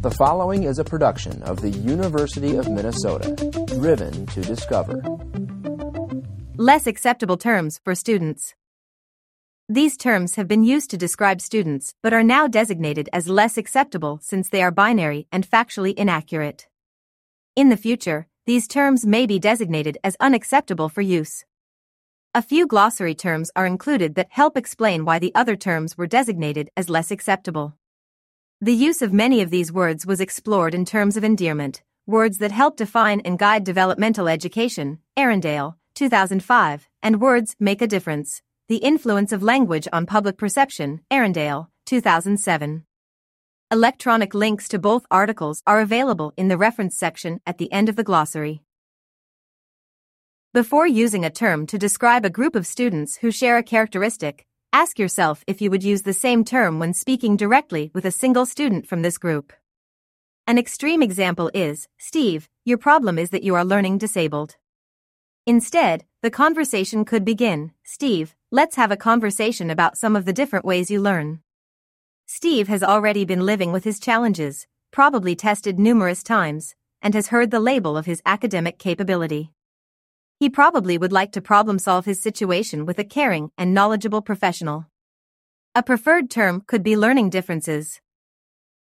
The following is a production of the University of Minnesota, driven to discover. Less acceptable terms for students. These terms have been used to describe students but are now designated as less acceptable since they are binary and factually inaccurate. In the future, these terms may be designated as unacceptable for use. A few glossary terms are included that help explain why the other terms were designated as less acceptable. The use of many of these words was explored in terms of endearment, words that help define and guide developmental education, Arendale, 2005, and words make a difference, the influence of language on public perception, Arendale, 2007. Electronic links to both articles are available in the reference section at the end of the glossary. Before using a term to describe a group of students who share a characteristic, Ask yourself if you would use the same term when speaking directly with a single student from this group. An extreme example is, Steve, your problem is that you are learning disabled. Instead, the conversation could begin, Steve, let's have a conversation about some of the different ways you learn. Steve has already been living with his challenges, probably tested numerous times, and has heard the label of his academic capability. He probably would like to problem solve his situation with a caring and knowledgeable professional. A preferred term could be learning differences.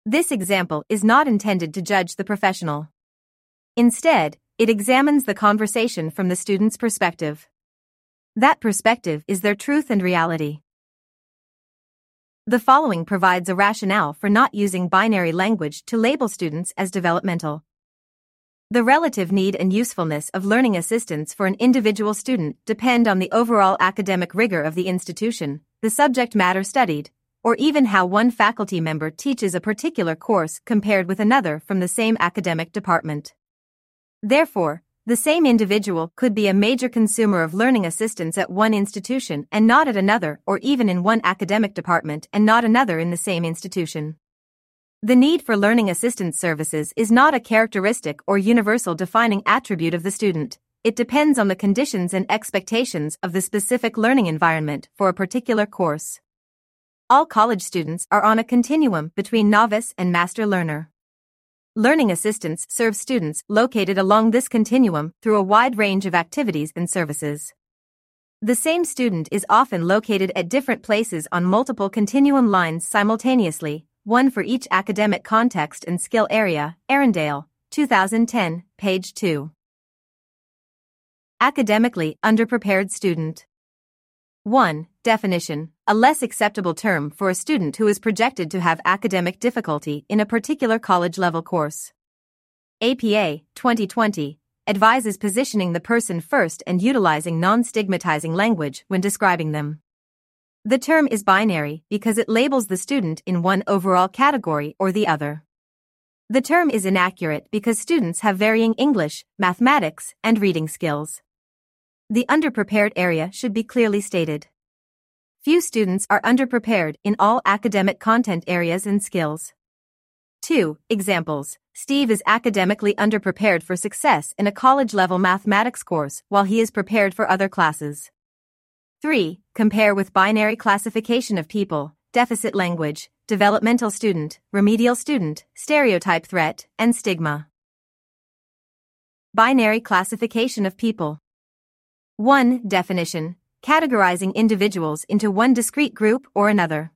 This example is not intended to judge the professional. Instead, it examines the conversation from the student's perspective. That perspective is their truth and reality. The following provides a rationale for not using binary language to label students as developmental. The relative need and usefulness of learning assistance for an individual student depend on the overall academic rigor of the institution, the subject matter studied, or even how one faculty member teaches a particular course compared with another from the same academic department. Therefore, the same individual could be a major consumer of learning assistance at one institution and not at another, or even in one academic department and not another in the same institution. The need for learning assistance services is not a characteristic or universal defining attribute of the student. It depends on the conditions and expectations of the specific learning environment for a particular course. All college students are on a continuum between novice and master learner. Learning assistance serves students located along this continuum through a wide range of activities and services. The same student is often located at different places on multiple continuum lines simultaneously, one for each academic context and skill area, Arendale, 2010, page 2. Academically underprepared student. 1. Definition A less acceptable term for a student who is projected to have academic difficulty in a particular college level course. APA 2020 advises positioning the person first and utilizing non stigmatizing language when describing them. The term is binary because it labels the student in one overall category or the other. The term is inaccurate because students have varying English, mathematics, and reading skills. The underprepared area should be clearly stated. Few students are underprepared in all academic content areas and skills. 2. Examples Steve is academically underprepared for success in a college level mathematics course while he is prepared for other classes. 3. Compare with binary classification of people, deficit language, developmental student, remedial student, stereotype threat, and stigma. Binary classification of people. 1. Definition categorizing individuals into one discrete group or another.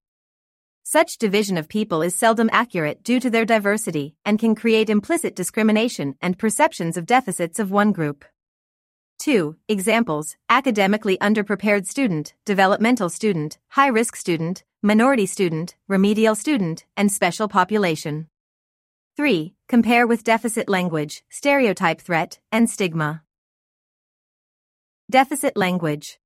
Such division of people is seldom accurate due to their diversity and can create implicit discrimination and perceptions of deficits of one group. 2. Examples academically underprepared student, developmental student, high risk student, minority student, remedial student, and special population. 3. Compare with deficit language, stereotype threat, and stigma. Deficit language.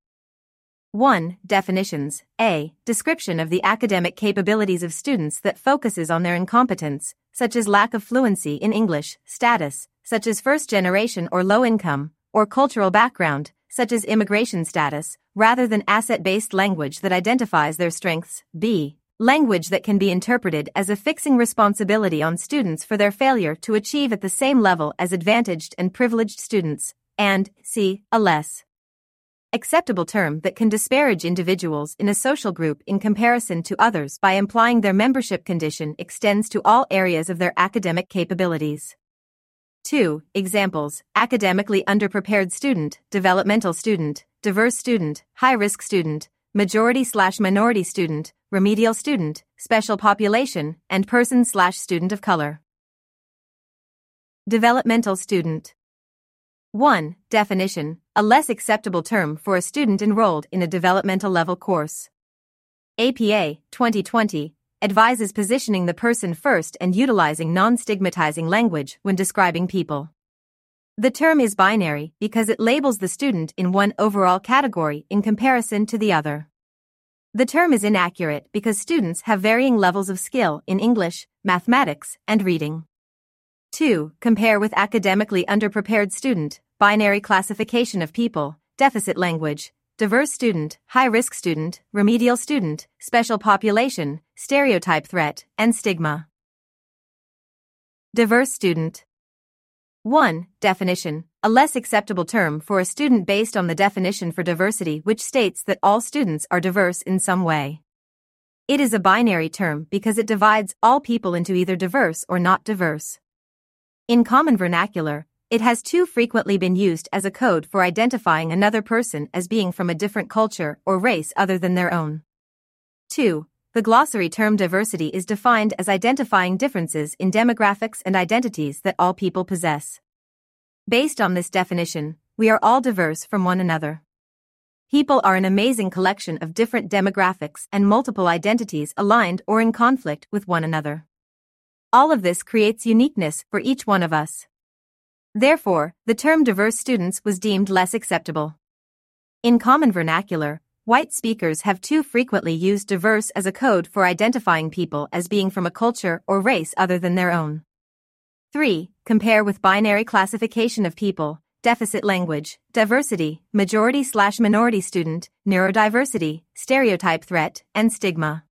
1. Definitions. A. Description of the academic capabilities of students that focuses on their incompetence, such as lack of fluency in English, status, such as first generation or low income, or cultural background, such as immigration status, rather than asset based language that identifies their strengths. B. Language that can be interpreted as a fixing responsibility on students for their failure to achieve at the same level as advantaged and privileged students. And C. A less acceptable term that can disparage individuals in a social group in comparison to others by implying their membership condition extends to all areas of their academic capabilities. 2. Examples academically underprepared student, developmental student, diverse student, high risk student, majority slash minority student, remedial student, special population, and person slash student of color. Developmental student. 1. Definition A less acceptable term for a student enrolled in a developmental level course. APA 2020 advises positioning the person first and utilizing non stigmatizing language when describing people. The term is binary because it labels the student in one overall category in comparison to the other. The term is inaccurate because students have varying levels of skill in English, mathematics, and reading. 2. Compare with academically underprepared student, binary classification of people, deficit language, diverse student, high risk student, remedial student, special population, stereotype threat, and stigma. Diverse student. 1. Definition A less acceptable term for a student based on the definition for diversity, which states that all students are diverse in some way. It is a binary term because it divides all people into either diverse or not diverse. In common vernacular, it has too frequently been used as a code for identifying another person as being from a different culture or race other than their own. 2. The glossary term diversity is defined as identifying differences in demographics and identities that all people possess. Based on this definition, we are all diverse from one another. People are an amazing collection of different demographics and multiple identities aligned or in conflict with one another. All of this creates uniqueness for each one of us. Therefore, the term diverse students was deemed less acceptable. In common vernacular, white speakers have too frequently used diverse as a code for identifying people as being from a culture or race other than their own. 3. Compare with binary classification of people, deficit language, diversity, majority slash minority student, neurodiversity, stereotype threat, and stigma.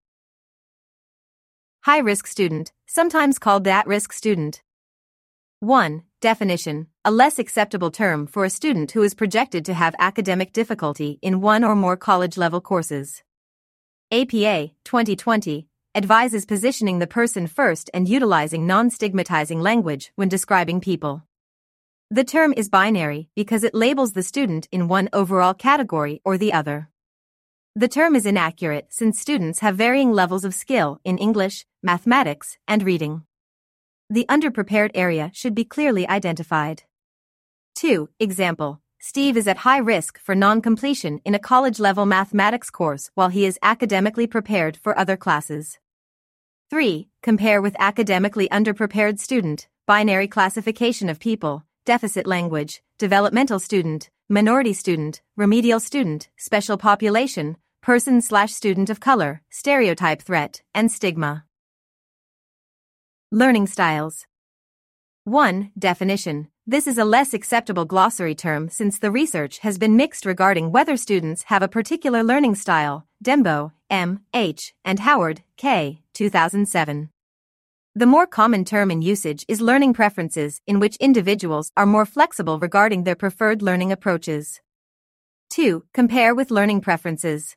High risk student, sometimes called at risk student. 1. Definition A less acceptable term for a student who is projected to have academic difficulty in one or more college level courses. APA 2020 advises positioning the person first and utilizing non stigmatizing language when describing people. The term is binary because it labels the student in one overall category or the other. The term is inaccurate since students have varying levels of skill in English, mathematics, and reading. The underprepared area should be clearly identified. 2. Example. Steve is at high risk for non-completion in a college-level mathematics course while he is academically prepared for other classes. 3. Compare with academically underprepared student, binary classification of people, deficit language, developmental student, minority student, remedial student, special population, person slash student of color, stereotype threat, and stigma. Learning styles. 1. Definition. This is a less acceptable glossary term since the research has been mixed regarding whether students have a particular learning style. Dembo, M. H. and Howard, K. 2007. The more common term in usage is learning preferences, in which individuals are more flexible regarding their preferred learning approaches. 2. Compare with learning preferences.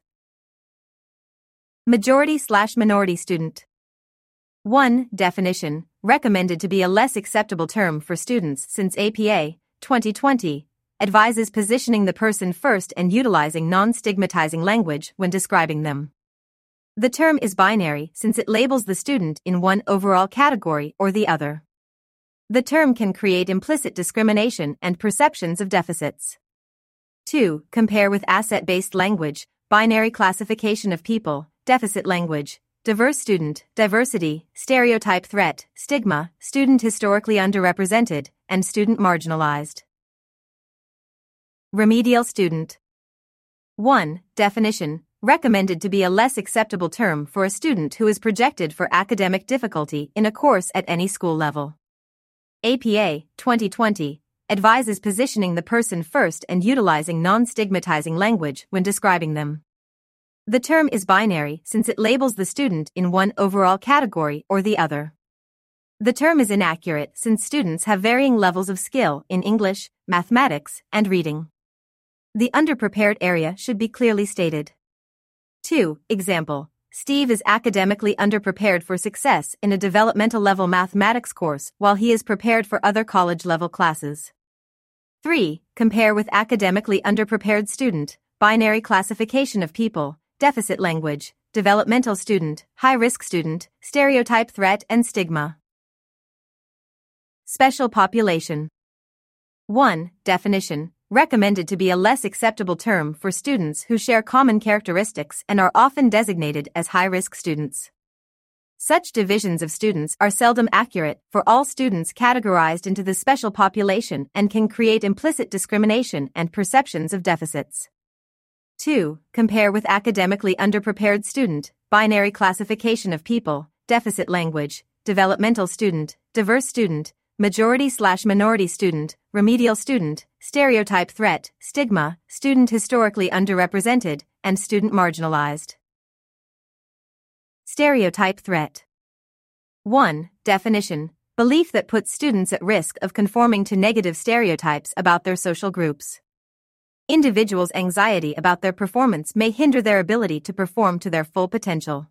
Majority slash minority student. 1. Definition recommended to be a less acceptable term for students since APA 2020 advises positioning the person first and utilizing non stigmatizing language when describing them. The term is binary since it labels the student in one overall category or the other. The term can create implicit discrimination and perceptions of deficits. 2. Compare with asset based language, binary classification of people, deficit language, diverse student, diversity, stereotype threat, stigma, student historically underrepresented, and student marginalized. Remedial student. 1. Definition recommended to be a less acceptable term for a student who is projected for academic difficulty in a course at any school level. APA 2020 advises positioning the person first and utilizing non stigmatizing language when describing them. The term is binary since it labels the student in one overall category or the other. The term is inaccurate since students have varying levels of skill in English, mathematics, and reading. The underprepared area should be clearly stated. 2. Example. Steve is academically underprepared for success in a developmental level mathematics course while he is prepared for other college level classes. 3. Compare with academically underprepared student, binary classification of people, deficit language, developmental student, high risk student, stereotype threat and stigma. Special population 1. Definition recommended to be a less acceptable term for students who share common characteristics and are often designated as high risk students. Such divisions of students are seldom accurate for all students categorized into the special population and can create implicit discrimination and perceptions of deficits. 2. Compare with academically underprepared student, binary classification of people, deficit language, developmental student, diverse student, majority slash minority student, remedial student, stereotype threat, stigma, student historically underrepresented, and student marginalized. Stereotype threat 1. Definition Belief that puts students at risk of conforming to negative stereotypes about their social groups. Individuals' anxiety about their performance may hinder their ability to perform to their full potential.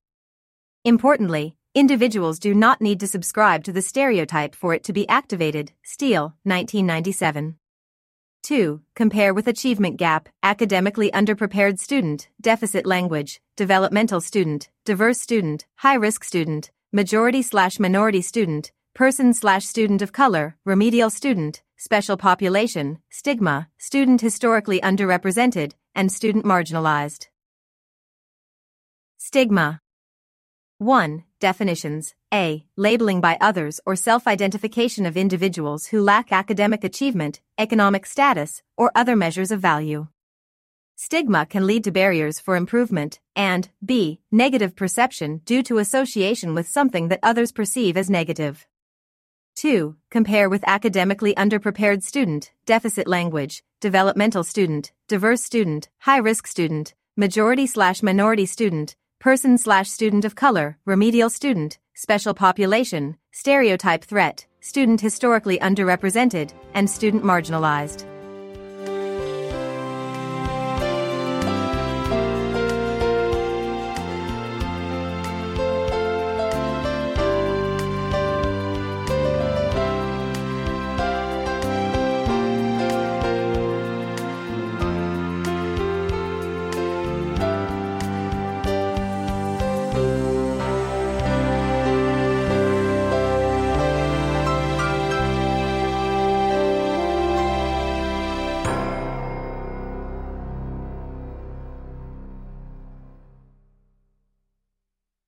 Importantly, individuals do not need to subscribe to the stereotype for it to be activated. Steele, 1997. 2. Compare with achievement gap, academically underprepared student, deficit language, developmental student, diverse student, high risk student, majority slash minority student, person slash student of color, remedial student, special population, stigma, student historically underrepresented, and student marginalized. Stigma 1. Definitions A. Labeling by others or self identification of individuals who lack academic achievement, economic status, or other measures of value. Stigma can lead to barriers for improvement, and B. Negative perception due to association with something that others perceive as negative. 2. Compare with academically underprepared student, deficit language, developmental student, diverse student, high risk student, majority slash minority student, person slash student of color, remedial student, special population, stereotype threat, student historically underrepresented, and student marginalized.